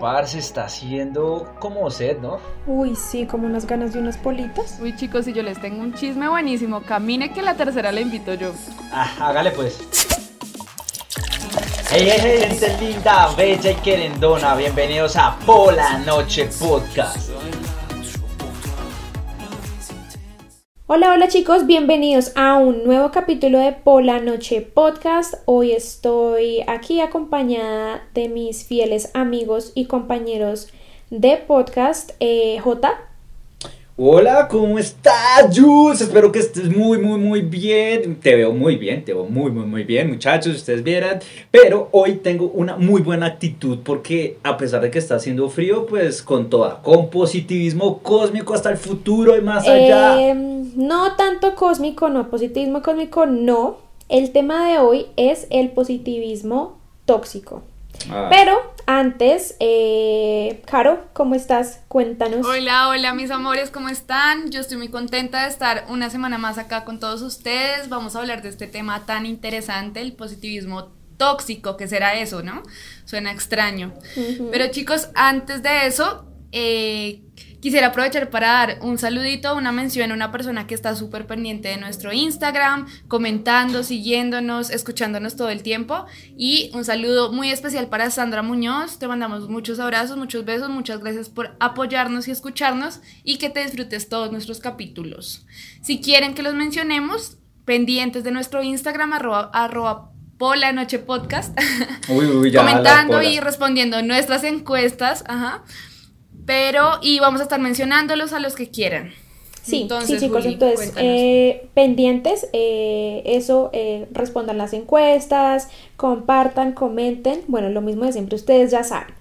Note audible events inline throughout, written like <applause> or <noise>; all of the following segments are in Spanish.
Parce, está haciendo como sed, ¿no? Uy, sí, como unas ganas de unas politas. Uy, chicos, si yo les tengo un chisme buenísimo, camine que la tercera la invito yo. Ah, hágale pues. Hey, hey, hey, gente linda, bella y querendona, bienvenidos a Pola Noche Podcast. Hola, hola chicos, bienvenidos a un nuevo capítulo de Pola Noche Podcast. Hoy estoy aquí acompañada de mis fieles amigos y compañeros de podcast, eh, J. Hola, ¿cómo estás, Jules? Espero que estés muy, muy, muy bien. Te veo muy bien, te veo muy, muy, muy bien, muchachos, si ustedes vieran. Pero hoy tengo una muy buena actitud porque a pesar de que está haciendo frío, pues con toda, con positivismo cósmico hasta el futuro y más allá. Eh, no tanto cósmico, no, positivismo cósmico, no. El tema de hoy es el positivismo tóxico. Ah. Pero antes, eh, Caro, ¿cómo estás? Cuéntanos. Hola, hola mis amores, ¿cómo están? Yo estoy muy contenta de estar una semana más acá con todos ustedes. Vamos a hablar de este tema tan interesante, el positivismo tóxico, que será eso, ¿no? Suena extraño. Pero chicos, antes de eso, eh, quisiera aprovechar para dar un saludito, una mención a una persona que está súper pendiente de nuestro Instagram, comentando, siguiéndonos, escuchándonos todo el tiempo. Y un saludo muy especial para Sandra Muñoz. Te mandamos muchos abrazos, muchos besos, muchas gracias por apoyarnos y escucharnos y que te disfrutes todos nuestros capítulos. Si quieren que los mencionemos, pendientes de nuestro Instagram, arroba, arroba Pola Noche Podcast. Uy, uy, ya, comentando y respondiendo nuestras encuestas, ajá. Pero, y vamos a estar mencionándolos a los que quieran. Sí, Entonces, sí, chicos, Juli, entonces eh, pendientes, eh, eso, eh, respondan las encuestas, compartan, comenten, bueno, lo mismo de siempre, ustedes ya saben.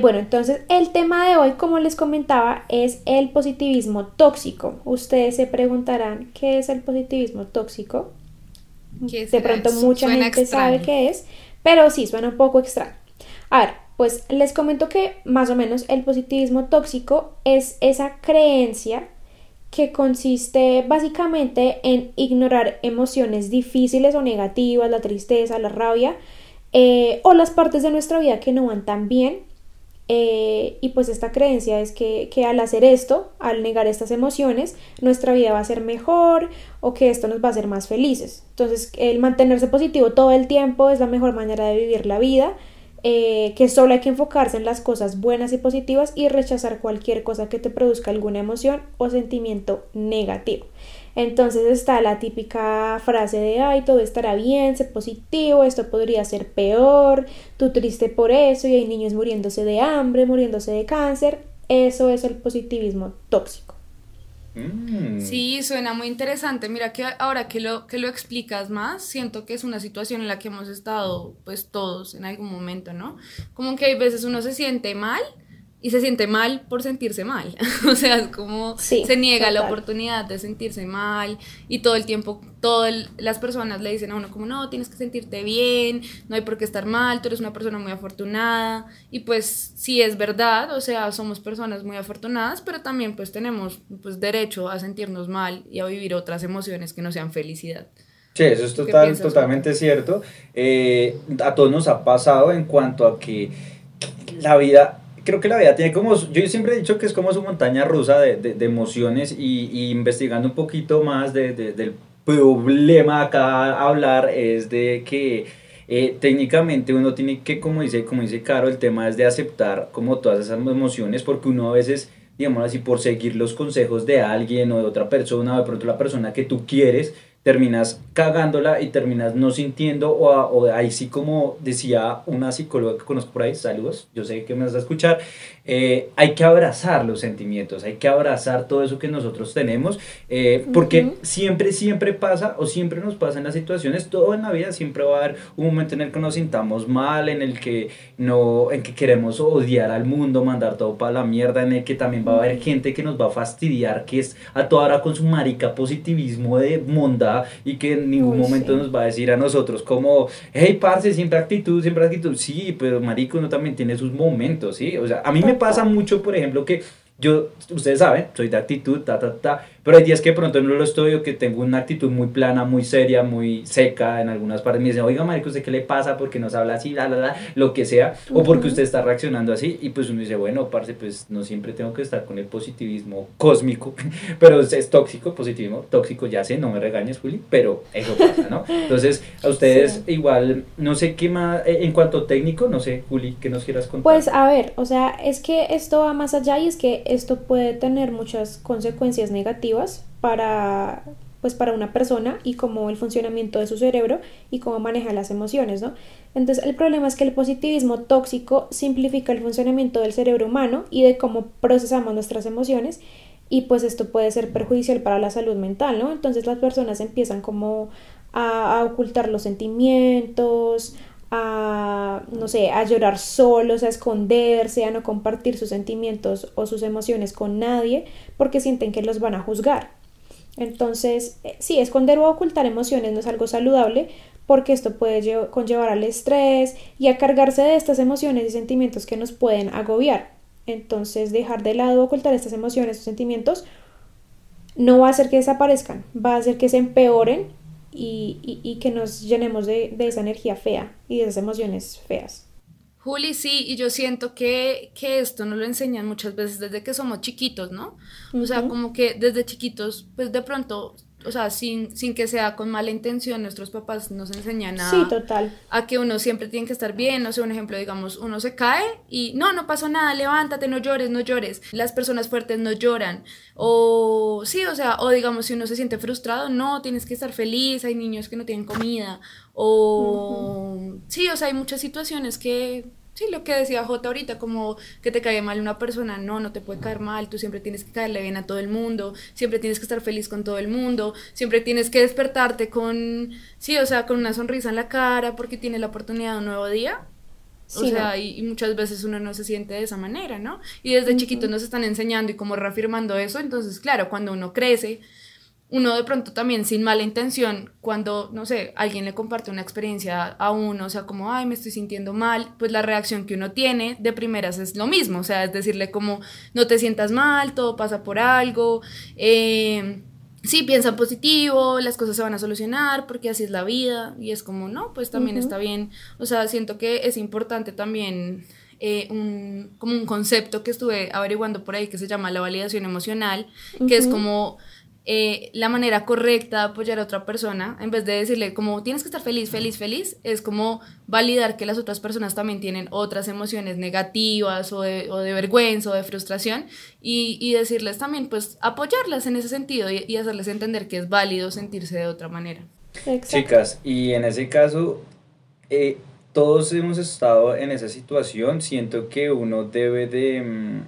Bueno, entonces el tema de hoy, como les comentaba, es el positivismo tóxico. Ustedes se preguntarán qué es el positivismo tóxico. ¿Qué De pronto mucha Suena gente sabe qué es, pero sí, suena un poco extraño. A ver, pues les comento que más o menos el positivismo tóxico es esa creencia que consiste básicamente en ignorar emociones difíciles o negativas, la tristeza, la rabia, eh, o las partes de nuestra vida que no van tan bien. Eh, y pues esta creencia es que, que al hacer esto, al negar estas emociones, nuestra vida va a ser mejor o que esto nos va a hacer más felices. Entonces, el mantenerse positivo todo el tiempo es la mejor manera de vivir la vida, eh, que solo hay que enfocarse en las cosas buenas y positivas y rechazar cualquier cosa que te produzca alguna emoción o sentimiento negativo. Entonces está la típica frase de, ay, todo estará bien, sé positivo, esto podría ser peor, tú triste por eso y hay niños muriéndose de hambre, muriéndose de cáncer. Eso es el positivismo tóxico. Mm. Sí, suena muy interesante. Mira que ahora que lo, que lo explicas más, siento que es una situación en la que hemos estado pues todos en algún momento, ¿no? Como que hay veces uno se siente mal y se siente mal por sentirse mal. <laughs> o sea, es como Sí, se niega la total. oportunidad de sentirse mal y todo el tiempo, todas las personas le dicen a uno como, no, tienes que sentirte bien, no hay por qué estar mal, tú eres una persona muy afortunada. Y pues sí es verdad, o sea, somos personas muy afortunadas, pero también pues tenemos pues derecho a sentirnos mal y a vivir otras emociones que no sean felicidad. Sí, eso es ¿Qué total, piensas, totalmente cierto. Eh, a todos nos ha pasado en cuanto a que la vida, creo que la vida tiene como, yo siempre he dicho que es como su montaña rusa de, de- emociones y, investigando un poquito más de- de- del problema acá hablar es de que eh, técnicamente uno tiene que, como dice, como dice Caro, el tema es de aceptar como todas esas emociones porque uno a veces, digamos así, por seguir los consejos de alguien o de otra persona o de pronto la persona que tú quieres, terminas cagándola y terminas no sintiendo o, ahí sí como decía una psicóloga que conozco por ahí, saludos, yo sé que me vas a escuchar, eh, hay que abrazar los sentimientos, hay que abrazar todo eso que nosotros tenemos, eh, porque siempre, siempre pasa o siempre nos pasa en las situaciones, todo en la vida siempre va a haber un momento en el que nos sintamos mal, en el que no, en que queremos odiar al mundo, mandar todo para la mierda, en el que también va a haber gente que nos va a fastidiar, que es a toda hora con su marica positivismo de monda y que en ningún Uy, momento sí. nos va a decir a nosotros como, hey, parce, siempre actitud, siempre actitud, sí, pero marico, uno también tiene sus momentos, ¿sí? O sea, a mí me Pasa mucho, por ejemplo, que yo, ustedes saben, soy de actitud, ta, ta, ta, pero hay días que de pronto no lo estoy o que tengo una actitud muy plana, muy seria, muy seca en algunas partes. Me dicen, oiga, marico, ¿usted qué le pasa? porque nos habla así? La, la, la, lo que sea. O porque usted está reaccionando así. Y pues uno dice, bueno, parce, pues no siempre tengo que estar con el positivismo cósmico, <laughs> pero es, tóxico, positivismo tóxico, ya sé, no me regañes, Juli, pero eso pasa, ¿no? Entonces, a ustedes igual, no sé qué más, eh, en cuanto técnico, no sé, Juli, ¿qué nos quieras contar? Pues a ver, o sea, es que esto va más allá y es que esto puede tener muchas consecuencias negativas para pues para una persona y como el funcionamiento de su cerebro y cómo maneja las emociones, ¿no? Entonces el problema es que el positivismo tóxico simplifica el funcionamiento del cerebro humano y de cómo procesamos nuestras emociones y pues esto puede ser perjudicial para la salud mental, ¿no? Entonces las personas empiezan como a, a ocultar los sentimientos, a, no sé, a llorar solos, a esconderse, a no compartir sus sentimientos o sus emociones con nadie porque sienten que los van a juzgar. Entonces, eh, sí, esconder o ocultar emociones no es algo saludable porque esto puede conllevar al estrés y a cargarse de estas emociones y sentimientos que nos pueden agobiar. Entonces, dejar de lado o ocultar estas emociones o sentimientos no va a hacer que desaparezcan, va a hacer que se empeoren y, y, que nos llenemos de, de, esa energía fea y de esas emociones feas. Juli, sí, y yo siento que, que, esto nos lo enseñan muchas veces desde que somos chiquitos, ¿no? O sea, como que desde chiquitos, pues de pronto o sea, sin, sin que sea con mala intención, nuestros papás nos enseñan a, sí, total. a que uno siempre tiene que estar bien, no sé, un ejemplo, digamos, uno se cae y no, no pasó nada, levántate, no llores, no llores, las personas fuertes no lloran, o sí, o sea, o digamos, si uno se siente frustrado, no, tienes que estar feliz, hay niños que no tienen comida, o sí, o sea, hay muchas situaciones que Sí, lo que decía J ahorita, como que te cae mal una persona, no, no te puede caer mal, tú siempre tienes que caerle bien a todo el mundo, siempre tienes que estar feliz con todo el mundo, siempre tienes que despertarte con, sí, o sea, con una sonrisa en la cara porque tiene la oportunidad de un nuevo día. o sea, y, muchas veces uno no se siente de esa manera, ¿no? Y desde chiquitos nos están enseñando y como reafirmando eso, entonces, claro, cuando uno crece, uno de pronto también sin mala intención, cuando, no sé, alguien le comparte una experiencia a uno, o sea, como, ay, me estoy sintiendo mal, pues la reacción que uno tiene de primeras es lo mismo, o sea, es decirle como, no te sientas mal, todo pasa por algo, eh, sí, piensa positivo, las cosas se van a solucionar porque así es la vida, y es como, no, pues también está bien, o sea, siento que es importante también... Eh, un, como un concepto que estuve averiguando por ahí que se llama la validación emocional, que es como eh, la manera correcta de apoyar a otra persona, en vez de decirle como tienes que estar feliz, feliz, feliz, es como validar que las otras personas también tienen otras emociones negativas o de, o de vergüenza o de frustración y, y, decirles también pues apoyarlas en ese sentido y, hacerles entender que es válido sentirse de otra manera. Chicas, y en ese caso, eh, todos hemos estado en esa situación, siento que uno debe de... Mm,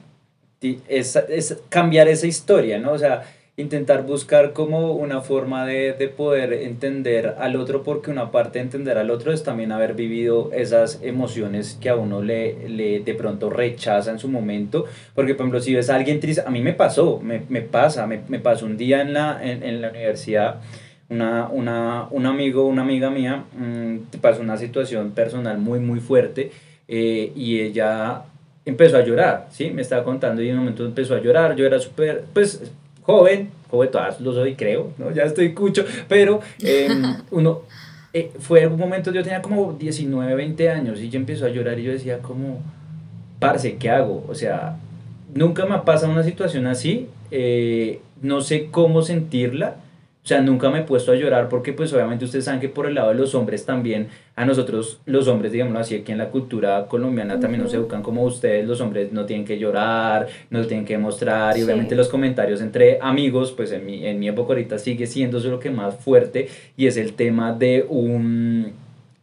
es cambiar esa historia, ¿no? O sea, intentar buscar como una forma de, de, poder entender al otro, porque una parte de entender al otro es también haber vivido esas emociones que a uno le, le de pronto rechaza en su momento, porque por ejemplo si ves a alguien triste, a mí me pasó, me, me pasa, me, me, pasó un día en la, en, en la universidad, una, una, un amigo, una amiga mía, mmm, pasó una situación personal muy, muy fuerte eh, y ella empezó a llorar, ¿sí? Me estaba contando y en un momento empezó a llorar, yo era súper, pues joven, joven todas lo soy, creo, ¿no? Ya estoy cucho, pero em, <laughs> uno, eh, fue un momento, yo tenía como 19, 20 años y yo empezó a llorar y yo decía como, parce, ¿qué hago? O sea, nunca me ha pasado una situación así, eh, no sé cómo sentirla, o sea, nunca me he puesto a llorar porque pues obviamente ustedes saben que por el lado de los hombres también, a nosotros los hombres, digámoslo así, aquí en la cultura colombiana también nos educan como ustedes, los hombres no tienen que llorar, no tienen que mostrar y obviamente los comentarios entre amigos, pues en mi, en mi época ahorita sigue siendo eso lo que más fuerte y es el tema de un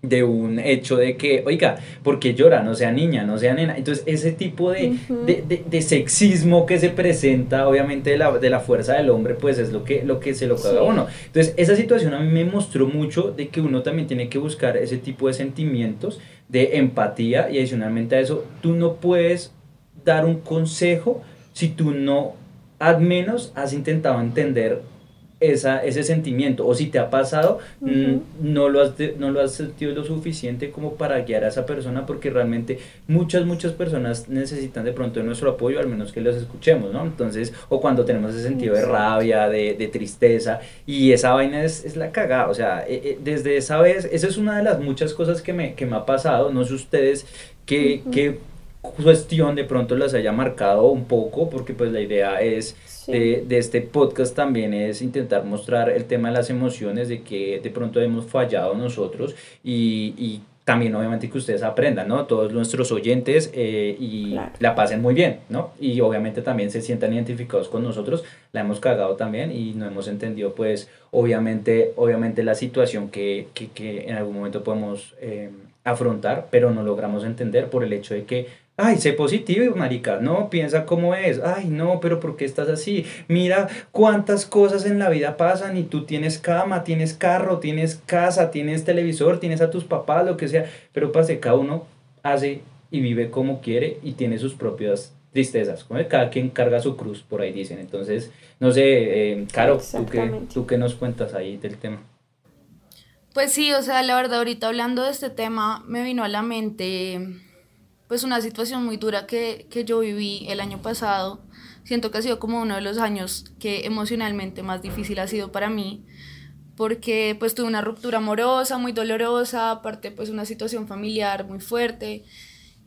de un hecho de que, oiga, porque llora? No sea niña, no sea nena. Entonces, ese tipo de, de, de, sexismo que se presenta, obviamente, de la, de la, fuerza del hombre, pues es lo que, lo que se lo caga a uno. Entonces, esa situación a mí me mostró mucho de que uno también tiene que buscar ese tipo de sentimientos, de empatía, y adicionalmente a eso, tú no puedes dar un consejo si tú no, al menos, has intentado entender esa, ese sentimiento. O si te ha pasado, mm, no, lo has no lo has sentido lo suficiente como para guiar a esa persona porque realmente muchas, muchas personas necesitan de pronto nuestro apoyo, al menos que los escuchemos, ¿no? Entonces, o cuando tenemos ese sentido de rabia, de, de tristeza, y esa vaina es, es la cagada. O sea, eh, eh, desde esa vez, esa es una de las muchas cosas que me, que me ha pasado. No sé ustedes qué, qué cuestión de pronto las haya marcado un poco, porque pues la idea es de, de, este podcast también es intentar mostrar el tema de las emociones, de que de pronto hemos fallado nosotros y, y también obviamente que ustedes aprendan, ¿no? Todos nuestros oyentes eh, y la pasen muy bien, ¿no? Y obviamente también se sientan identificados con nosotros, la hemos cagado también y no hemos entendido pues obviamente, obviamente la situación que, que, que en algún momento podemos eh, afrontar, pero no logramos entender por el hecho de que Ay, sé positivo, marica. No, piensa cómo es. Ay, no, pero ¿por qué estás así? Mira cuántas cosas en la vida pasan y tú tienes cama, tienes carro, tienes casa, tienes televisor, tienes a tus papás, lo que sea. Pero pase, cada uno hace y vive como quiere y tiene sus propias tristezas. Cada quien carga su cruz, por ahí dicen. Entonces, no sé, eh, Caro, ¿tú qué, ¿tú qué nos cuentas ahí del tema? Pues sí, o sea, la verdad, ahorita hablando de este tema, me vino a la mente pues una situación muy dura que, que yo viví el año pasado. Siento que ha sido como uno de los años que emocionalmente más difícil ha sido para mí, porque pues tuve una ruptura amorosa muy dolorosa, aparte pues una situación familiar muy fuerte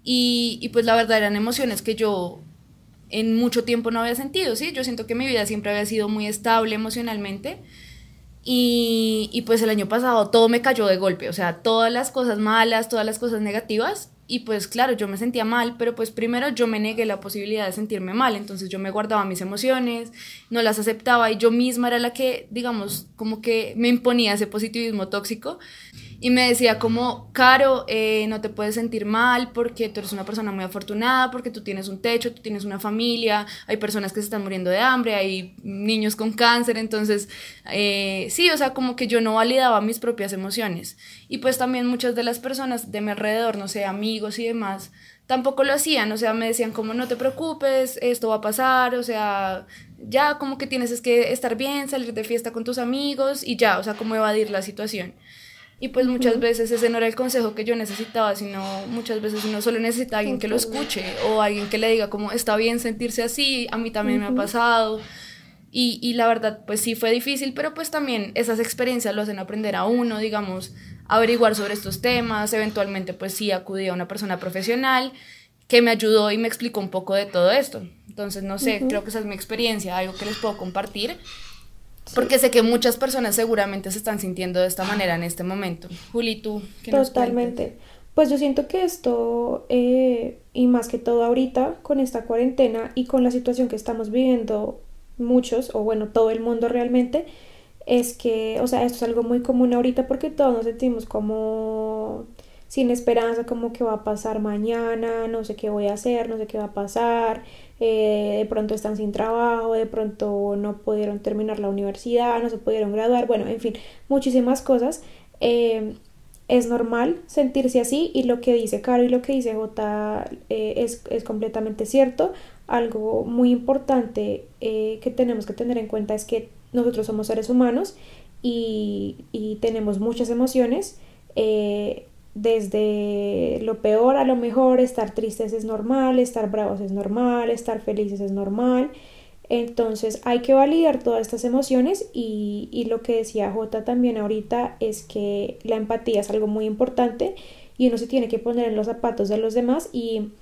y, y pues la verdad eran emociones que yo en mucho tiempo no había sentido, ¿sí? Yo siento que mi vida siempre había sido muy estable emocionalmente y, y pues el año pasado todo me cayó de golpe, o sea, todas las cosas malas, todas las cosas negativas y pues claro, yo me sentía mal, pero pues primero yo me negué la posibilidad de sentirme mal, entonces yo me guardaba mis emociones, no las aceptaba y yo misma era la que, digamos, como que me imponía ese positivismo tóxico y me decía como, Caro, eh, no te puedes sentir mal porque tú eres una persona muy afortunada, porque tú tienes un techo, tú tienes una familia, hay personas que se están muriendo de hambre, hay niños con cáncer, entonces, eh, sí, o sea, como que yo no validaba mis propias emociones. Y pues también muchas de las personas de mi alrededor, no sé, amigos y demás, tampoco lo hacían, o sea, me decían como no te preocupes, esto va a pasar, o sea, ya como que tienes es que estar bien, salir de fiesta con tus amigos y ya, o sea, como evadir la situación. Y pues muchas veces ese no era el consejo que yo necesitaba, sino muchas veces uno solo necesita a alguien que lo escuche o alguien que le diga como está bien sentirse así, a mí también me ha pasado. Y, y, la verdad, pues sí fue difícil, pero pues también esas experiencias lo hacen aprender a uno, digamos, averiguar sobre estos temas, eventualmente pues sí acudí a una persona profesional que me ayudó y me explicó un poco de todo esto. Entonces, no sé, creo que esa es mi experiencia, algo que les puedo compartir porque sé que muchas personas seguramente se están sintiendo de esta manera en este momento. Juli, ¿tú qué Totalmente. pues yo siento que esto, eh, y más que todo ahorita, con esta cuarentena y con la situación que estamos viviendo muchos, o bueno, todo el mundo realmente, es que, o sea, esto es algo muy común ahorita porque todos nos sentimos como sin esperanza, como que va a pasar mañana, no sé qué voy a hacer, no sé qué va a pasar, eh, de pronto están sin trabajo, de pronto no pudieron terminar la universidad, no se pudieron graduar, bueno, en fin, muchísimas cosas. Eh, es normal sentirse así y lo que dice Caro y lo que dice J eh, es, es, completamente cierto. Algo muy importante que tenemos que tener en cuenta es que nosotros somos seres humanos y, y tenemos muchas emociones desde lo peor a lo mejor, estar tristes es normal, estar bravos es normal, estar felices es normal. Entonces hay que validar todas estas emociones y, y, lo que decía J también ahorita es que la empatía es algo muy importante y uno se tiene que poner en los zapatos de los demás y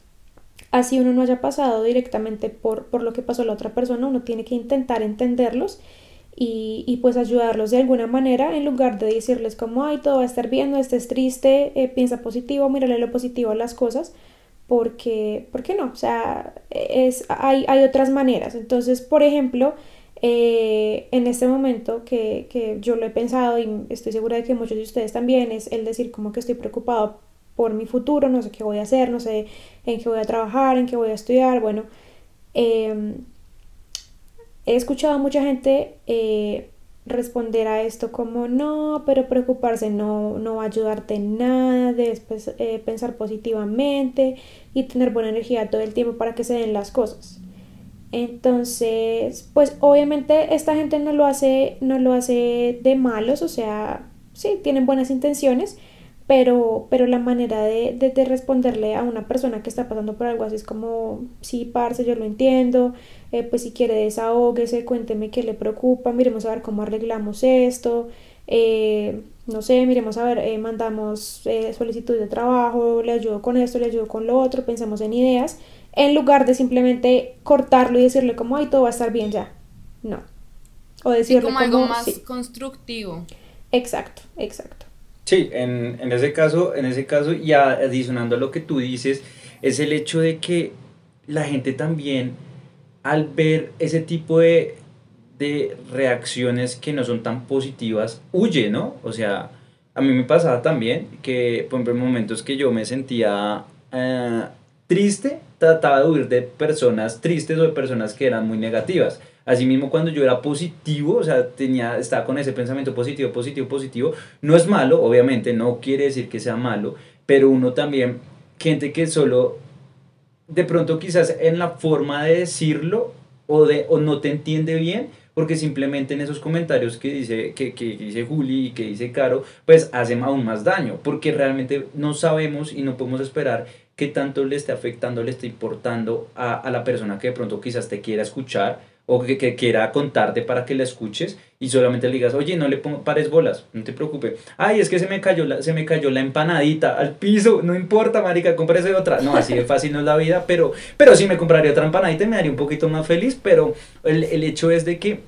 así uno no haya pasado directamente por, por lo que pasó la otra persona, uno tiene que intentar entenderlos y, pues ayudarlos de alguna manera en lugar de decirles como, ay, todo va a estar bien, no estés triste, eh, piensa positivo, mírale lo positivo a las cosas, porque, ¿por qué no? O sea, es, hay, hay otras maneras. Entonces, por ejemplo, eh, en este momento que, que yo lo he pensado y estoy segura de que muchos de ustedes también, es el decir como que estoy preocupado por mi futuro, no sé qué voy a hacer, no sé en qué voy a trabajar, en qué voy a estudiar, bueno. Eh, He escuchado a mucha gente eh, responder a esto como no, pero preocuparse no, no va a ayudarte en nada, debes eh, pensar positivamente y tener buena energía todo el tiempo para que se den las cosas. Entonces, pues obviamente esta gente no lo hace, no lo hace de malos, o sea, sí, tienen buenas intenciones, pero, pero la manera de, de, responderle a una persona que está pasando por algo así es como, sí, parce, yo lo entiendo, eh, pues si quiere desahógese, cuénteme qué le preocupa, miremos a ver cómo arreglamos esto, eh, no sé, miremos a ver, eh, mandamos solicitud de trabajo, le ayudo con esto, le ayudo con lo otro, pensamos en ideas, en lugar de simplemente cortarlo y decirle como, ay, todo va a estar bien ya. No. O decirle como, algo más constructivo. Exacto, exacto. Sí, en, en, ese caso, en ese caso, y adicionando a lo que tú dices, es el hecho de que la gente también, al ver ese tipo de, de reacciones que no son tan positivas, huye, ¿no? O sea, a mí me pasaba también que, por ejemplo, en momentos que yo me sentía eh, triste, trataba de huir de personas tristes o de personas que eran muy negativas. Asimismo, cuando yo era positivo, o sea, tenía, estaba con ese pensamiento positivo, positivo, positivo, no es malo, obviamente, no quiere decir que sea malo, pero uno también, gente que solo, de pronto quizás en la forma de decirlo o, de, o no te entiende bien, porque simplemente en esos comentarios que dice, que, que dice Juli y que dice Caro, pues hacen aún más daño, porque realmente no sabemos y no podemos esperar qué tanto le esté afectando, le esté importando a, a la persona que de pronto quizás te quiera escuchar o que, que, quiera contarte para que la escuches y solamente le digas, oye, no le pares bolas, no te preocupes. Ay, es que se me cayó la, se me cayó la empanadita al piso, no importa, marica, cómprese otra. No, así de <laughs> fácil no es la vida, pero, pero sí me compraría otra empanadita y me daría un poquito más feliz, pero el, el hecho es de que,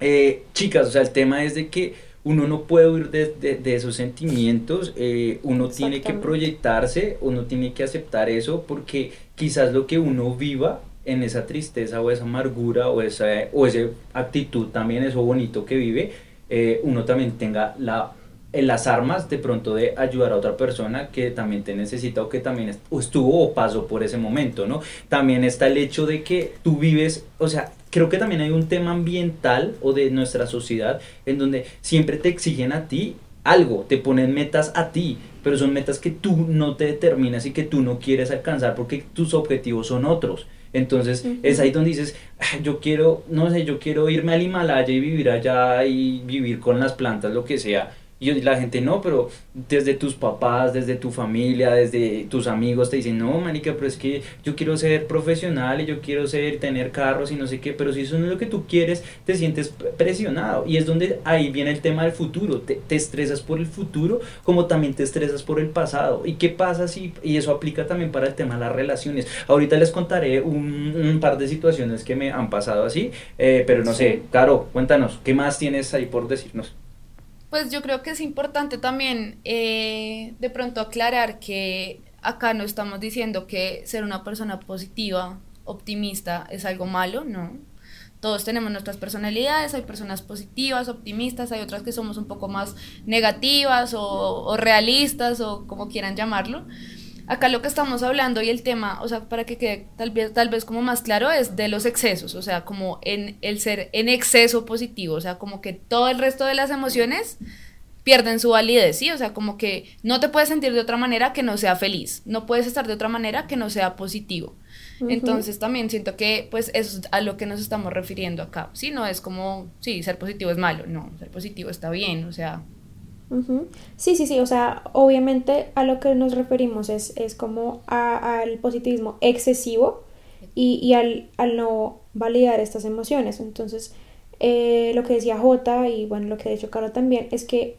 eh, chicas, o sea, el tema es de que uno no puede huir de, de, de esos sentimientos, eh, uno tiene que proyectarse, uno tiene que aceptar eso, porque quizás lo que uno viva en esa tristeza o esa amargura o esa, o esa actitud también, eso bonito que vive, eh, uno también tenga la, en las armas de pronto de ayudar a otra persona que también te necesita o que también estuvo o pasó por ese momento, ¿no? También está el hecho de que tú vives, o sea, creo que también hay un tema ambiental o de nuestra sociedad en donde siempre te exigen a ti algo, te ponen metas a ti, pero son metas que tú no te determinas y que tú no quieres alcanzar porque tus objetivos son otros. Entonces es ahí donde dices, ah, yo quiero, no sé, yo quiero irme al Himalaya y vivir allá y vivir con las plantas, lo que sea y la gente no, pero desde tus papás, desde tu familia, desde tus amigos te dicen, no, manica, pero es que yo quiero ser profesional y yo quiero ser, tener carros y no sé qué, pero si eso no es lo que tú quieres, te sientes presionado. Y es donde ahí viene el tema del futuro. Te, te estresas por el futuro como también te estresas por el pasado. ¿Y qué pasa si, y eso aplica también para el tema de las relaciones? Ahorita les contaré un, un par de situaciones que me han pasado así, eh, pero no sé, Caro, cuéntanos, ¿qué más tienes ahí por decirnos? Pues yo creo que es importante también eh, de pronto aclarar que acá no estamos diciendo que ser una persona positiva, optimista, es algo malo, no. Todos tenemos nuestras personalidades, hay personas positivas, optimistas, hay otras que somos un poco más negativas o, o realistas o como quieran llamarlo. Acá lo que estamos hablando y el tema, o sea, para que quede tal vez, tal vez como más claro, es de los excesos, o sea, como en el ser en exceso positivo, o sea, como que todo el resto de las emociones pierden su validez, ¿sí? O sea, como que no te puedes sentir de otra manera que no sea feliz, no puedes estar de otra manera que no sea positivo. Entonces también siento que pues eso es a lo que nos estamos refiriendo acá, ¿sí? No es como, sí, ser positivo es malo, no, ser positivo está bien, o sea, Sí, sí, sí, o sea, obviamente a lo que nos referimos es, es como al positivismo excesivo y, y al, al, no validar estas emociones. Entonces, eh, lo que decía J y bueno, lo que ha dicho Caro también es que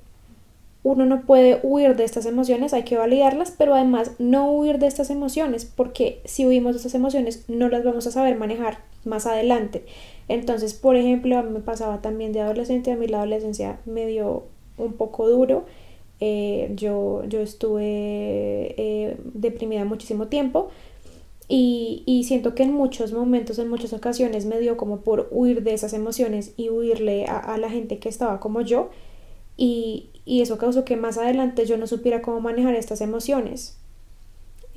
uno no puede huir de estas emociones, hay que validarlas, pero además no huir de estas emociones, porque si huimos de estas emociones no las vamos a saber manejar más adelante. Entonces, por ejemplo, a mí me pasaba también de adolescente, a mí la adolescencia me dio un poco duro. Eh, yo, yo estuve eh, deprimida muchísimo tiempo y, y, siento que en muchos momentos, en muchas ocasiones me dio como por huir de esas emociones y huirle a, la gente que estaba como yo y, y, eso causó que más adelante yo no supiera cómo manejar estas emociones.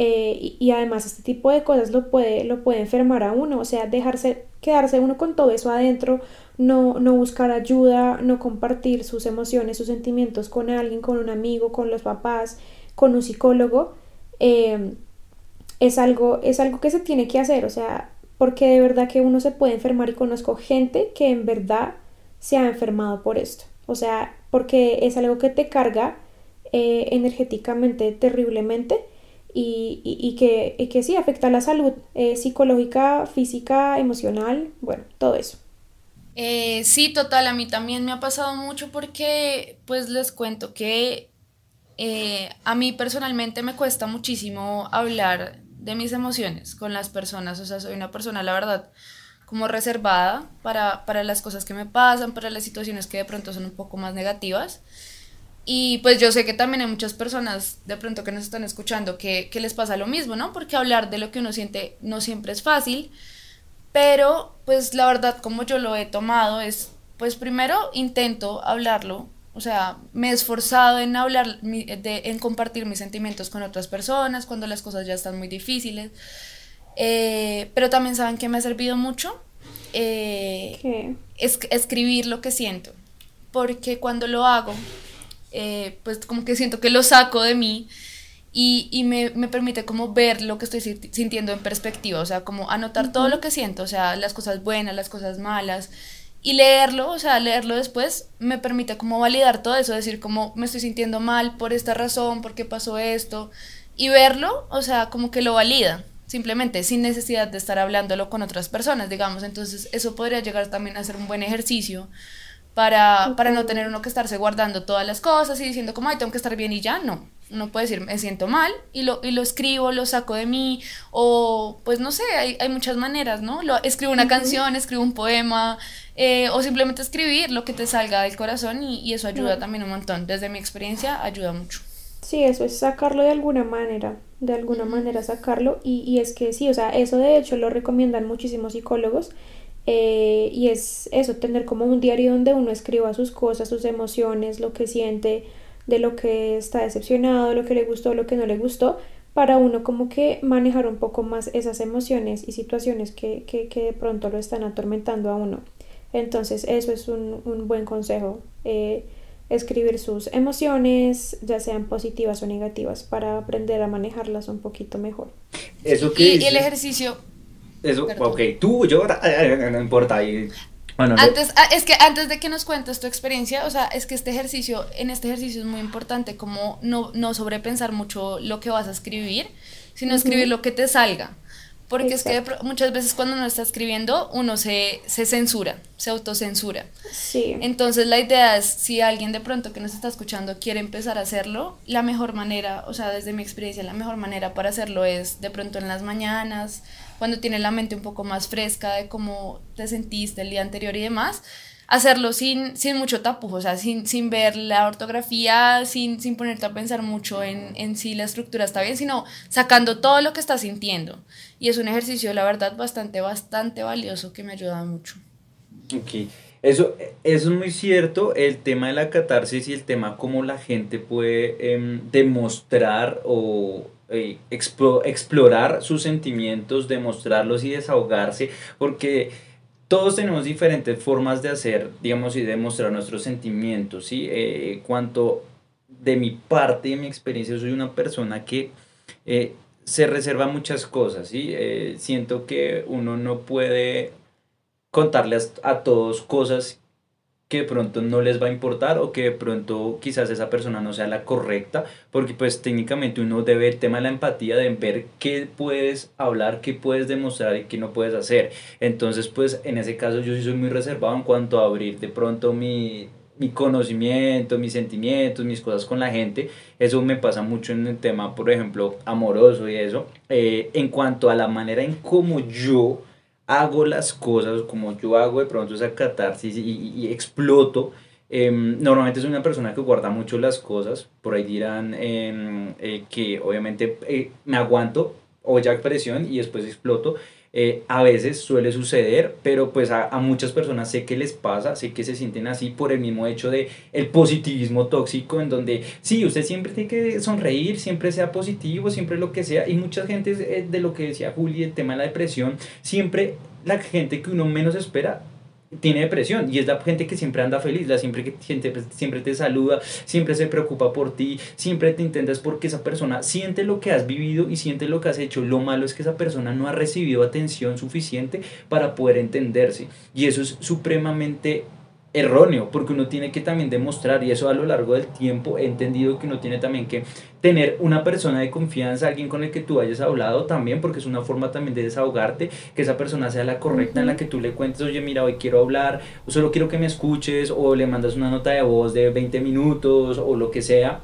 Eh, y, además este tipo de cosas lo puede, lo puede enfermar a uno, o sea, dejarse, quedarse uno con todo eso adentro, no, no buscar ayuda, no compartir sus emociones, sus sentimientos con alguien, con un amigo, con los papás, con un psicólogo, eh, es, algo, es algo que se tiene que hacer, o sea, porque de verdad que uno se puede enfermar y conozco gente que en verdad se ha enfermado por esto. O sea, porque es algo que te carga eh, energéticamente terriblemente y, y, que, y, que, sí afecta la salud eh, psicológica, física, emocional, bueno, todo eso. Eh, sí, total, a mí también me ha pasado mucho porque pues les cuento que a mí personalmente me cuesta muchísimo hablar de mis emociones con las personas, o sea, soy una persona, la verdad, como reservada para, para las cosas que me pasan, para las situaciones que de pronto son un poco más negativas. Y pues yo sé que también hay muchas personas de pronto que nos están escuchando que, que, les pasa lo mismo, ¿no? Porque hablar de lo que uno siente no siempre es fácil, pero pues la verdad como yo lo he tomado es, pues primero intento hablarlo, o sea, me he esforzado en hablar, de, en compartir mis sentimientos con otras personas cuando las cosas ya están muy difíciles, eh, pero también saben que me ha servido mucho eh, es, escribir lo que siento, porque cuando lo hago, eh, pues como que siento que lo saco de mí y, y me, me, permite como ver lo que estoy sintiendo en perspectiva, o sea, como anotar todo lo que siento, o sea, las cosas buenas, las cosas malas, y leerlo, o sea, leerlo después me permite como validar todo eso, decir como me estoy sintiendo mal por esta razón, por qué pasó esto, y verlo, o sea, como que lo valida, simplemente sin necesidad de estar hablándolo con otras personas, digamos, entonces eso podría llegar también a ser un buen ejercicio para, para no tener uno que estarse guardando todas las cosas y diciendo como, ay, tengo que estar bien y ya, no. Uno puede decir, me siento mal y lo, y lo escribo, lo saco de mí, o pues no sé, hay, hay muchas maneras, ¿no? Lo, escribo una canción, escribo un poema, eh, o simplemente escribir lo que te salga del corazón y, y eso ayuda también un montón. Desde mi experiencia, ayuda mucho. Sí, eso es sacarlo de alguna manera, de alguna manera sacarlo y, y es que sí, o sea, eso de hecho lo recomiendan muchísimos psicólogos eh, y es eso, tener como un diario donde uno escriba sus cosas, sus emociones, lo que siente, de lo que está decepcionado, lo que le gustó, lo que no le gustó, para uno como que manejar un poco más esas emociones y situaciones que, que, que de pronto lo están atormentando a uno. Entonces eso es un, un buen consejo, eh, escribir sus emociones, ya sean positivas o negativas, para aprender a manejarlas un poquito mejor. Eso que y el ejercicio eso, ok, tú, yo, no importa. Y, bueno, antes, ah, es que antes de que nos cuentes tu experiencia, o sea, es que este ejercicio, en este ejercicio es muy importante como no, no sobrepensar mucho lo que vas a escribir, sino escribir lo que te salga. Porque es que muchas veces cuando uno está escribiendo, uno se, se censura, se autocensura. Sí. Entonces la idea es, si alguien de pronto que nos está escuchando quiere empezar a hacerlo, la mejor manera, o sea, desde mi experiencia, la mejor manera para hacerlo es de pronto en las mañanas, cuando tienes la mente un poco más fresca de cómo te sentiste el día anterior y demás, hacerlo sin, sin mucho tapujo, o sea, sin, sin ver la ortografía, sin, sin ponerte a pensar mucho en, en si la estructura está bien, sino sacando todo lo que estás sintiendo. Y es un ejercicio, la verdad, bastante, bastante valioso que me ayuda mucho. Ok. Eso, eso es muy cierto, el tema de la catarsis y el tema cómo la gente puede em, demostrar o eh, explorar sus sentimientos, demostrarlos y desahogarse, porque todos tenemos diferentes formas de hacer, digamos, y demostrar nuestros sentimientos, ¿sí? Eh, cuanto de mi parte, de mi experiencia, soy una persona que eh, se reserva muchas cosas, ¿sí? Eh, siento que uno no puede contarles a todos cosas que de pronto no les va a importar o que de pronto quizás esa persona no sea la correcta, porque pues técnicamente uno debe el tema de la empatía, de ver qué puedes hablar, qué puedes demostrar y qué no puedes hacer. Entonces pues en ese caso yo sí soy muy reservado en cuanto a abrir de pronto mi, mi conocimiento, mis sentimientos, mis cosas con la gente. Eso me pasa mucho en el tema, por ejemplo, amoroso y eso. Eh, en cuanto a la manera en cómo yo hago las cosas como yo hago de pronto esa catarsis y, y, exploto. Em, normalmente soy una persona que guarda mucho las cosas, por ahí dirán em, eh, que obviamente eh, me aguanto o ya presión y después exploto. Eh, a veces suele suceder, pero pues a, muchas personas sé que les pasa, sé que se sienten así por el mismo hecho de el positivismo tóxico, en donde sí, usted siempre tiene que sonreír, siempre sea positivo, siempre lo que sea, y mucha gente eh, de lo que decía Juli, el tema de la depresión, siempre la gente que uno menos espera tiene depresión y es la gente que siempre anda feliz, la siempre que siempre, siempre te saluda, siempre se preocupa por ti, siempre te intentas porque esa persona siente lo que has vivido y siente lo que has hecho. Lo malo es que esa persona no ha recibido atención suficiente para poder entenderse y eso es supremamente erróneo, porque uno tiene que también demostrar, y eso a lo largo del tiempo he entendido que uno tiene también que tener una persona de confianza, alguien con el que tú hayas hablado también, porque es una forma también de desahogarte, que esa persona sea la correcta en la que tú le cuentes, oye, mira, hoy quiero hablar, o solo quiero que me escuches, o le mandas una nota de voz de 20 minutos, o lo que sea,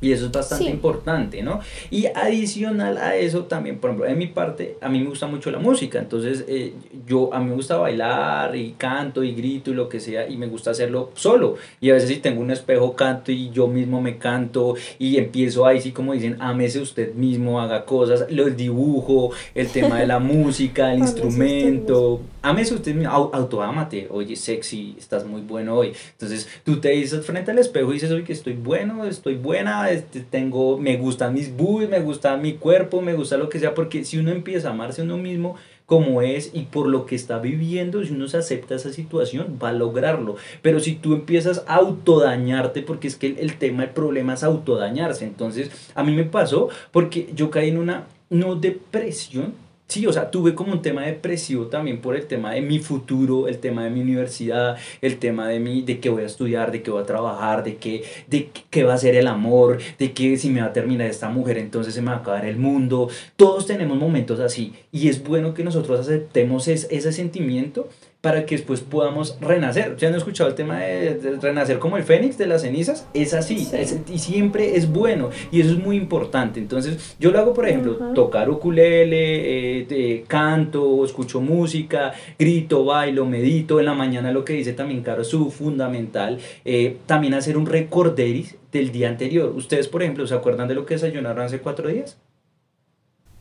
y eso es bastante importante, ¿no? Y adicional a eso también, por ejemplo, en mi parte, a mí me gusta mucho la música, entonces eh, yo, a mí me gusta bailar y canto y grito y lo que sea, y me gusta hacerlo solo. Y a veces si tengo un espejo canto y yo mismo me canto y empiezo ahí, sí, como dicen, amese usted mismo, haga cosas, el dibujo, el tema de la <laughs> música, el instrumento, amese usted mismo, autoámate, oye, sexy, estás muy bueno hoy. Entonces tú te dices frente al espejo y dices, oye, que estoy bueno, estoy buena, este, tengo, me gustan mis boobies, me gusta mi cuerpo, me gusta lo que sea, porque si uno empieza a amarse a uno mismo como es y por lo que está viviendo, si uno se acepta esa situación, va a lograrlo. Pero si tú empiezas a autodañarte, porque es que el, el tema, el problema es autodañarse. Entonces, a mí me pasó porque yo caí en una, no depresión, Sí, o sea, tuve como un tema depresivo también por el tema de mi futuro, el tema de mi universidad, el tema de mi, de qué voy a estudiar, de qué voy a trabajar, de qué, de qué va a ser el amor, de que si me va a terminar esta mujer entonces se me va a acabar el mundo. Todos tenemos momentos así y es bueno que nosotros aceptemos ese sentimiento para que después podamos renacer. ¿Ya han escuchado el tema de, renacer como el fénix de las cenizas? Es así, y siempre es bueno, y eso es muy importante. Entonces, yo lo hago, por ejemplo, tocar ukulele, eh, canto, escucho música, grito, bailo, medito. En la mañana lo que dice también Caro es su fundamental. Eh, también hacer un recorderis del día anterior. Ustedes, por ejemplo, ¿se acuerdan de lo que desayunaron hace cuatro días?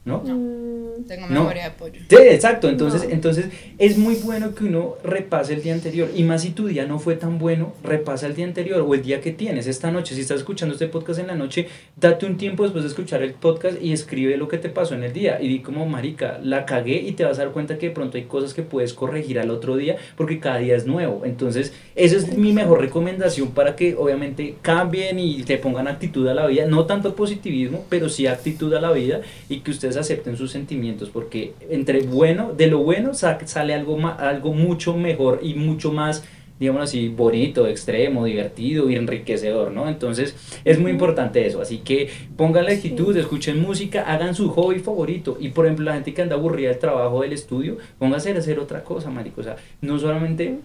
¿No? Mm, tengo memoria de pollo. Sí, exacto. Entonces, entonces es muy bueno que uno repase el día anterior. Y más si tu día no fue tan bueno, repasa el día anterior o el día que tienes esta noche. Si estás escuchando este podcast en la noche, date un tiempo después de escuchar el podcast y escribe lo que te pasó en el día. Y di como, marica, la cagué y te vas a dar cuenta que de pronto hay cosas que puedes corregir al otro día porque cada día es nuevo. Entonces, esa es mi mejor recomendación para que obviamente cambien y te pongan actitud a la vida. No tanto positivismo, pero sí actitud a la vida y que ustedes acepten sus sentimientos porque entre bueno, de lo bueno sale algo, algo mucho mejor y mucho más digamos así, bonito, extremo, divertido y enriquecedor, ¿no? Entonces es muy importante eso, así que pongan la actitud, escuchen música, hagan su hobby favorito. Y por ejemplo la gente que anda aburrida del trabajo, del estudio, pónganse a hacer otra cosa, marico, o sea, no solamente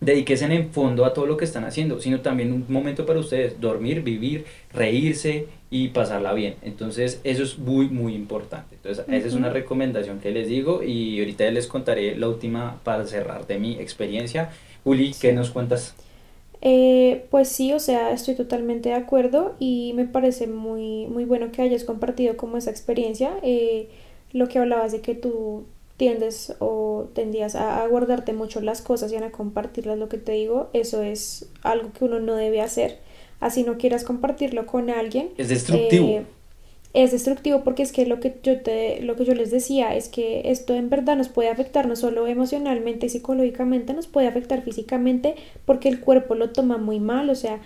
dedíquense en el fondo a todo lo que están haciendo, sino también un momento para ustedes, dormir, vivir, reírse y pasarla bien. Entonces, eso es muy, muy importante. Entonces, esa es una recomendación que les digo y ahorita les contaré la última para cerrar de mi experiencia. Uli, ¿qué nos cuentas? Eh, pues sí, o sea, estoy totalmente de acuerdo y me parece muy, muy bueno que hayas compartido como esa experiencia. Eh, lo que hablabas de que tú tiendes o tendías a, guardarte mucho las cosas y a compartirlas, lo que te digo, eso es algo que uno no debe hacer. Así no quieras compartirlo con alguien. Es destructivo. Eh, es destructivo porque es que lo que yo te lo que yo les decía es que esto en verdad nos puede afectar no solo emocionalmente y psicológicamente nos puede afectar físicamente porque el cuerpo lo toma muy mal o sea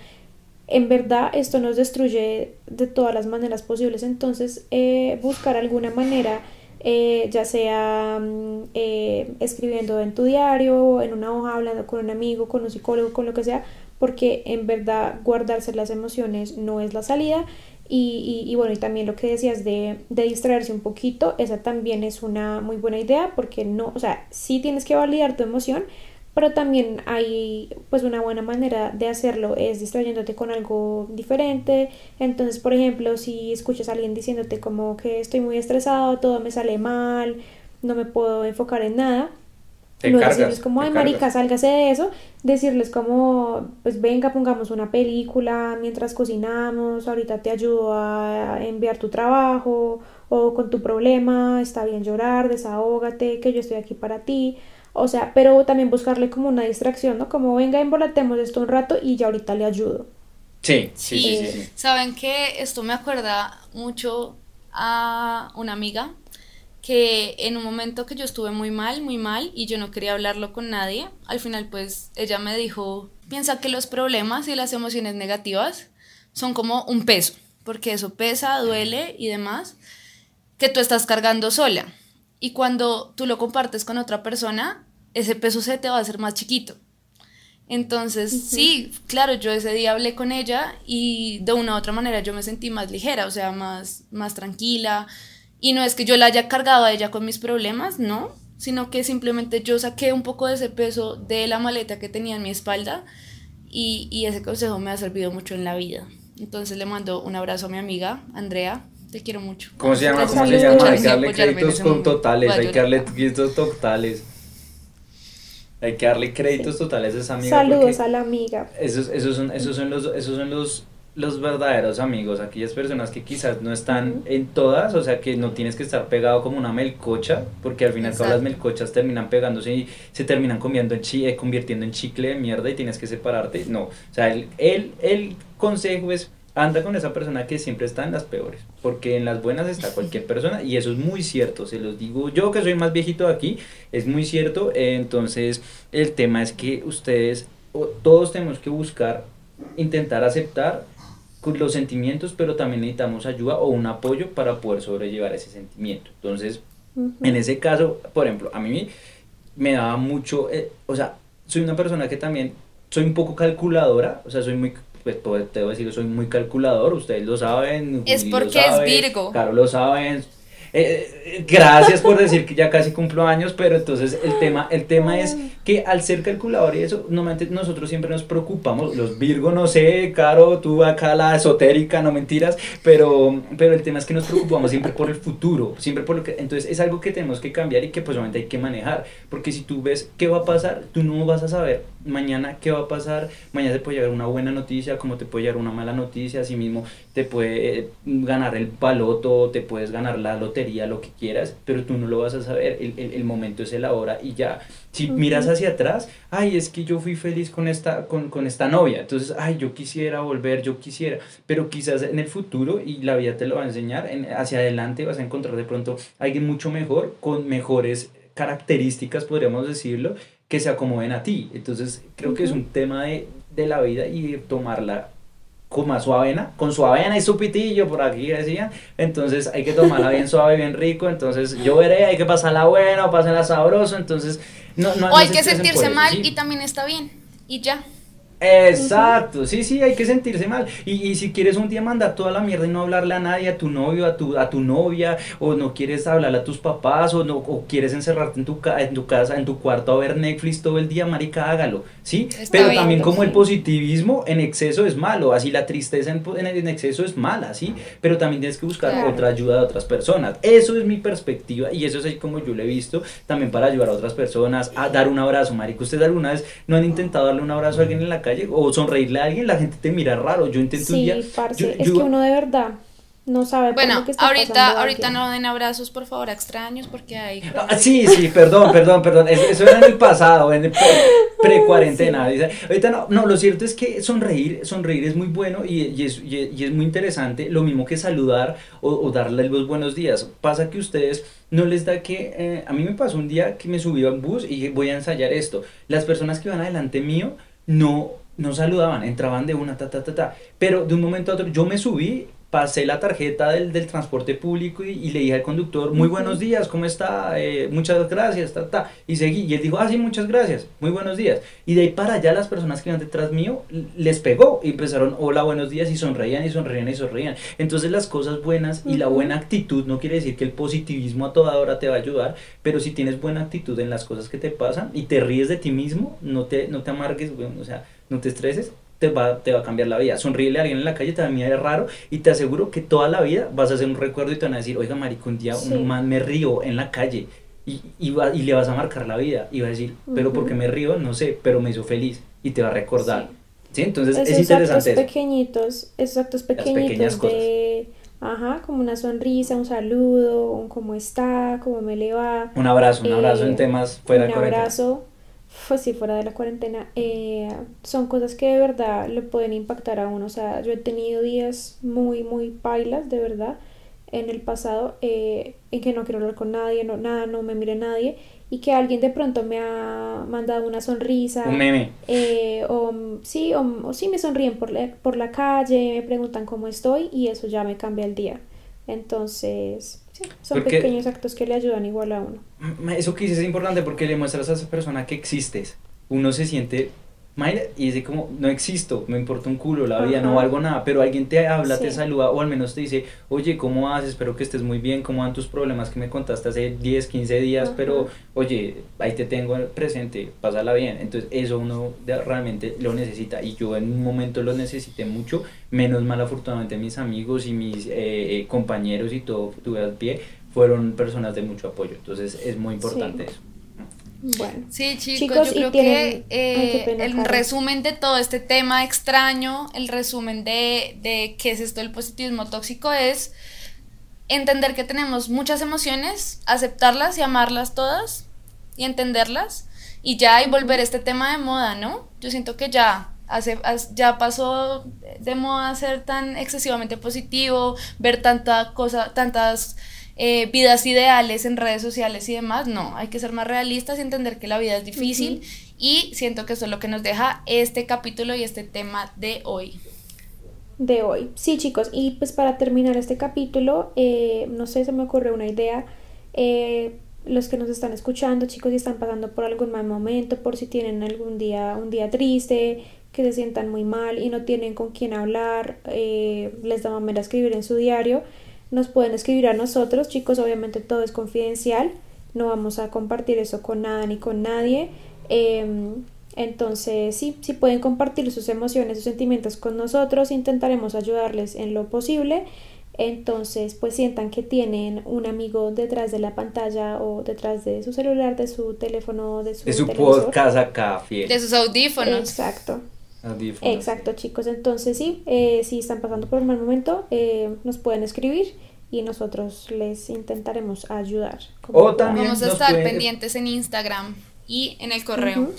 en verdad esto nos destruye de todas las maneras posibles entonces eh, buscar alguna manera eh, ya sea mm, eh, escribiendo en tu diario, en una hoja, hablando con un amigo, con un psicólogo, con lo que sea, porque en verdad guardarse las emociones no es la salida. Y, y, bueno, y también lo que decías de, de, distraerse un poquito, esa también es una muy buena idea, porque no, o sea, sí tienes que validar tu emoción, pero también hay pues una buena manera de hacerlo es distrayéndote con algo diferente entonces por ejemplo si escuchas a alguien diciéndote como que estoy muy estresado todo me sale mal no me puedo enfocar en nada no decirles como ay marica sálgase de eso decirles como pues venga pongamos una película mientras cocinamos ahorita te ayudo a enviar tu trabajo o con tu problema está bien llorar desahógate que yo estoy aquí para ti o sea, pero también buscarle como una distracción, ¿no? Como venga, embolatemos esto un rato y ya ahorita le ayudo. Sí, sí, sí, sí, Saben que esto me acuerda mucho a una amiga que en un momento que yo estuve muy mal, muy mal, y yo no quería hablarlo con nadie, al final pues ella me dijo, piensa que los problemas y las emociones negativas son como un peso, porque eso pesa, duele y demás, que tú estás cargando sola. Y cuando tú lo compartes con otra persona, ese peso se te va a hacer más chiquito. Entonces, sí, claro, yo ese día hablé con ella y de una u otra manera yo me sentí más ligera, o sea, más, más tranquila. Y no es que yo la haya cargado a ella con mis problemas, no, sino que simplemente yo saqué un poco de ese peso de la maleta que tenía en mi espalda y, y ese consejo me ha servido mucho en la vida. Entonces le mando un abrazo a mi amiga, Andrea, te quiero mucho. ¿Cómo se llama? ¿Cómo se llama? Hay que darle créditos con totales, hay que darle créditos totales. Hay que darle créditos totales a esa amiga. Saludos a la amiga. Esos, esos son, esos son los, esos son los, los verdaderos amigos, aquellas personas que quizás no están en todas, o sea que no tienes que estar pegado como una melcocha, porque al final todas las melcochas terminan pegándose y se terminan comiendo en chi, eh, convirtiendo en chicle de mierda y tienes que separarte. No, o sea, el, el, el consejo es anda con esa persona que siempre está en las peores, porque en las buenas está <laughs> cualquier persona y eso es muy cierto, se los digo. Yo que soy más viejito de aquí, es muy cierto, eh, entonces el tema es que ustedes, todos tenemos que buscar, intentar aceptar con los sentimientos, pero también necesitamos ayuda o un apoyo para poder sobrellevar ese sentimiento. Entonces, en ese caso, por ejemplo, a mí me daba mucho, eh, o sea, soy una persona que también soy un poco calculadora, o sea, soy muy, pues te voy a decir que soy muy calculador, ustedes lo saben. Es lo porque es Virgo. Caro lo saben. Eh, eh, gracias por decir que ya casi cumplo años, pero entonces el tema, el tema es que al ser calculador y eso, normalmente nosotros siempre nos preocupamos, los Virgo, no sé, Caro, tú acá la esotérica, no mentiras, pero, pero el tema es que nos preocupamos siempre por el futuro, siempre por lo que, entonces es algo que tenemos que cambiar y que pues obviamente hay que manejar, porque si tú ves qué va a pasar, tú no vas a saber mañana qué va a pasar, mañana te puede llegar una buena noticia, como te puede llegar una mala noticia, así mismo te puede eh, ganar el paloto, te puedes ganar la lotería, lo que quieras, pero tú no lo vas a saber, el, el, el momento es el ahora y ya. Si miras hacia atrás, ay, es que yo fui feliz con esta, con, con esta novia, entonces, ay, yo quisiera volver, yo quisiera, pero quizás en el futuro, y la vida te lo va a enseñar, en, hacia adelante vas a encontrar de pronto alguien mucho mejor, con mejores características, podríamos decirlo, que se acomoden a ti. Entonces, creo que es un tema de, de la vida y de tomarla con su avena, con su avena y su pitillo, por aquí decían. Entonces hay que tomarla bien <laughs> suave, bien rico. Entonces yo veré, hay que pasarla bueno, pasarla sabroso. Entonces no, no O no hay se que sentirse mal ¿sí? y también está bien. Y ya. Exacto, sí, sí, hay que sentirse mal. Y, y si quieres un día mandar toda la mierda y no hablarle a nadie, a tu novio, a tu, a tu novia, o no quieres hablarle a tus papás, o no o quieres encerrarte en tu, ca- en tu casa, en tu cuarto a ver Netflix todo el día, marica, hágalo, ¿sí? Está Pero bien, también como el positivismo en exceso es malo, así la tristeza en, en, en exceso es mala, ¿sí? Pero también tienes que buscar Claro. otra ayuda de otras personas. Eso es mi perspectiva y eso es como yo lo he visto también para ayudar a otras personas, a dar un abrazo, marica. ¿Ustedes alguna vez no han intentado darle un abrazo a alguien en la calle o sonreírle a alguien? La gente te mira raro. Yo intenté un Sí, día... parce, yo- es yo- que uno de verdad no sabe por Bueno, lo que está ahorita, pasando ahorita alguien. no den abrazos, por favor, a extraños, porque hay. Ah, sí, sí, perdón, <laughs> perdón, perdón. Eso, era en el pasado, en el pre- <laughs> pre-cuarentena. dice. Ahorita no, no, lo cierto es que sonreír, sonreír es muy bueno y, y es, y, y es muy interesante. Lo mismo que saludar o, o darle los buenos días. Pasa que ustedes no les da que. eh, a mí me pasó un día que me subí a un bus y dije, voy a ensayar esto. Las personas que van adelante mío no, no saludaban, entraban de una, ta, ta, ta, ta. Pero de un momento a otro, yo me subí, pasé la tarjeta del, del transporte público y, y le dije al conductor, muy buenos días, ¿cómo está? Eh, muchas gracias, ta, ta. Y seguí, y él dijo, ah, sí, muchas gracias, muy buenos días. Y de ahí para allá las personas que iban detrás mío les pegó y empezaron, hola, buenos días, y sonreían y sonreían y sonreían. Entonces las cosas buenas y la buena actitud no quiere decir que el positivismo a toda hora te va a ayudar, pero si tienes buena actitud en las cosas que te pasan y te ríes de ti mismo, no te, no te amargues, weón, o sea, no te estreses, te va, te va a cambiar la vida. Sonríele a alguien en la calle, te va a mirar raro y te aseguro que toda la vida vas a hacer un recuerdo y te van a decir, oiga, marico, un día Sí. un man me río en la calle y, y, va- y le vas a marcar la vida y va a decir, pero Ujú. ¿por qué me río? No sé, pero me hizo feliz y te va a recordar. ¿Sí? Entonces esos es interesante actos eso. pequeñitos, esos actos pequeñitos cosas. de, ajá, como una sonrisa, un saludo, un cómo está, cómo me le va, Un abrazo, un abrazo Eh, en temas fuera de un abrazo, pues sí, fuera de la cuarentena, eh, son cosas que de verdad le pueden impactar a uno, o sea, yo he tenido días muy, muy pailas, de verdad, en el pasado eh, en que no quiero hablar con nadie, no, nada, no me mire nadie y que alguien de pronto me ha mandado una sonrisa. Un meme. eh, o sí, o, o sí me sonríen por la, por la calle, me preguntan cómo estoy y eso ya me cambia el día. Entonces, sí, son Porque- pequeños actos que le ayudan igual a uno. Eso que dices es importante porque le muestras a esa persona que existes. Uno se siente y dice como, no existo, me importa un culo, la vida, no valgo nada, pero alguien te habla, te saluda o al menos te dice, oye, ¿cómo haces? Espero que estés muy bien, ¿cómo van tus problemas que me contaste hace 10, 15 días? Pero, oye, ahí te tengo presente, pásala bien. Entonces eso uno realmente lo necesita y yo en un momento lo necesité mucho, menos mal afortunadamente mis amigos y mis eh, eh, compañeros y todo, tuve al pie, fueron personas de mucho apoyo. Entonces es muy importante Sí. eso. Bueno, Sí, chicos, Chicos, yo creo tienen- que ay, eh, pena, el Karen. resumen de todo este tema extraño, el resumen de, de qué es esto del positivismo tóxico es entender que tenemos muchas emociones, aceptarlas y amarlas todas y entenderlas y ya y volver a este tema de moda, ¿no? Yo siento que ya hace, ya pasó de moda ser tan excesivamente positivo, ver tanta cosa, tantas eh, vidas ideales en redes sociales y demás, no, hay que ser más realistas y entender que la vida es difícil y siento que eso es lo que nos deja este capítulo y este tema de hoy. de hoy. Sí, chicos, y pues para terminar este capítulo, eh, no sé, se me ocurre una idea. Eh, los que nos están escuchando, chicos, y están pasando por algún mal momento, por si tienen algún día, un día triste, que se sientan muy mal y no tienen con quién hablar, eh, les da mamera escribir en su diario, nos pueden escribir a nosotros, chicos, obviamente todo es confidencial, no vamos a compartir eso con nada ni con nadie. Em, entonces, sí, sí pueden compartir sus emociones, sus sentimientos con nosotros, intentaremos ayudarles en lo posible. Entonces, pues sientan que tienen un amigo detrás de la pantalla o detrás de su celular, de su teléfono, de su, De su televisor. podcast acá, fiel. De sus audífonos. Exacto, Audífonos, exacto, chicos. Entonces, sí, eh, si están pasando por un mal momento, eh, nos pueden escribir y nosotros les intentaremos ayudar. como O también- Vamos a estar pueden- pendientes en Instagram y en el correo.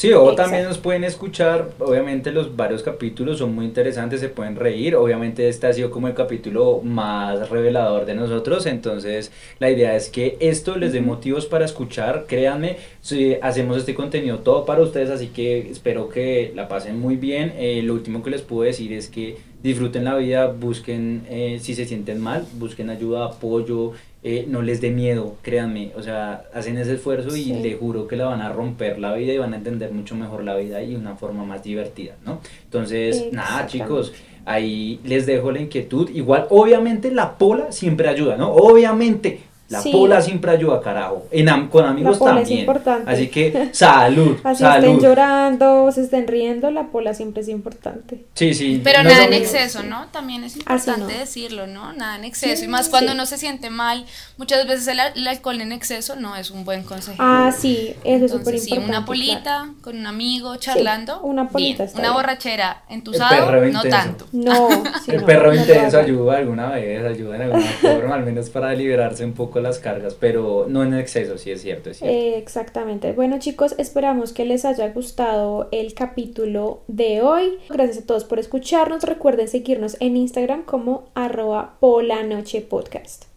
Sí, o Exacto. también nos pueden escuchar, obviamente los varios capítulos son muy interesantes, se pueden reír, obviamente este ha sido como el capítulo más revelador de nosotros, entonces la idea es que esto les dé motivos para escuchar, créanme, si hacemos este contenido todo para ustedes, así que espero que la pasen muy bien, Eh, lo último que les puedo decir es que disfruten la vida, busquen, eh, si se sienten mal, busquen ayuda, apoyo, eh, no les dé miedo, créanme, o sea, hacen ese esfuerzo y Sí. le juro que la van a romper la vida y van a entender mucho mejor la vida y una forma más divertida, ¿no? Entonces, nada, chicos, ahí les dejo la inquietud. Igual, obviamente la pola siempre ayuda, ¿no? Obviamente. La Sí. pola siempre ayuda, carajo. En am- con amigos pola es también. importante. Así que, <laughs> <laughs> salud, Así salud. estén llorando, se estén riendo, la pola siempre es importante. Sí, sí. Pero no es nada en exceso, ¿no? También es importante no. decirlo, ¿no? Nada en exceso. Sí, y más cuando sí. uno se siente mal, muchas veces el, el alcohol en exceso no es un buen consejo. Ah, sí, eso es súper Entonces, sí, importante. una polita con un amigo charlando. una polita bien. está Una bien. borrachera entusado, no intenso. tanto. No, <laughs> sí, el no, perro intenso ayuda alguna vez, ayuda en alguna forma, al menos para liberarse un poco las cargas, pero no en exceso, sí es cierto, es cierto. Eh, exactamente. Bueno chicos, esperamos que les haya gustado el capítulo de hoy. Gracias a todos por escucharnos. Recuerden seguirnos en Instagram como arroba polanochepodcast.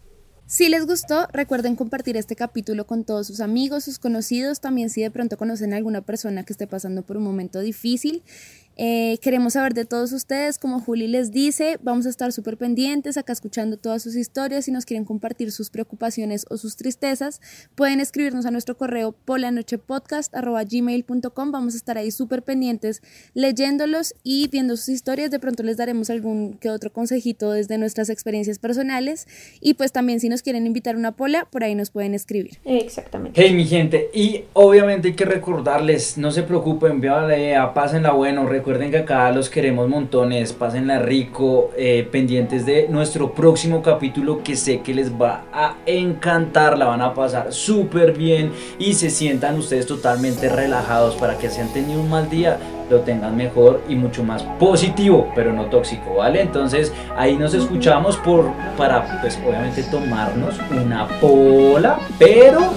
Si les gustó, recuerden compartir este capítulo con todos sus amigos, sus conocidos, también si de pronto conocen a alguna persona que esté pasando por un momento difícil. Eh, queremos saber de todos ustedes, como Juli les dice, vamos a estar súper pendientes acá escuchando todas sus historias. Si nos quieren compartir sus preocupaciones o sus tristezas, pueden escribirnos a nuestro correo polanochepodcast.gmail.com. Vamos a estar ahí súper pendientes leyéndolos y viendo sus historias. De pronto les daremos algún que otro consejito desde nuestras experiencias personales. Y pues también si nos quieren invitar a una pola, por ahí nos pueden escribir. Exactamente. Hey mi gente, y obviamente hay que recordarles, no se preocupen, a pásenla bueno, recuerden que acá los queremos montones, pásenla rico, eh, pendientes de nuestro próximo capítulo que sé que les va a encantar, la van a pasar súper bien y se sientan ustedes totalmente relajados para que si han tenido un mal día lo tengan mejor y mucho más positivo, pero no tóxico, ¿vale? Entonces ahí nos escuchamos por, para pues obviamente tomarnos una pola, pero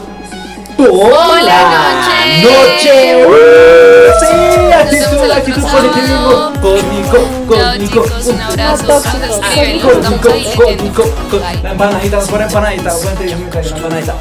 ¡Pola! noche! ¡Noche! ¡Uh! Sí, actitud, Nos vemos el actitud próximo positivo, sábado. cósmico, Chao, chicos, un abrazo. No, Nos tóxicos, escriben, tóxicos. estamos ahí Nico, leyendo. Nico, Nico, Bye. La empanadita, por empanadita, aguante, Dios mío, que hay una empanadita.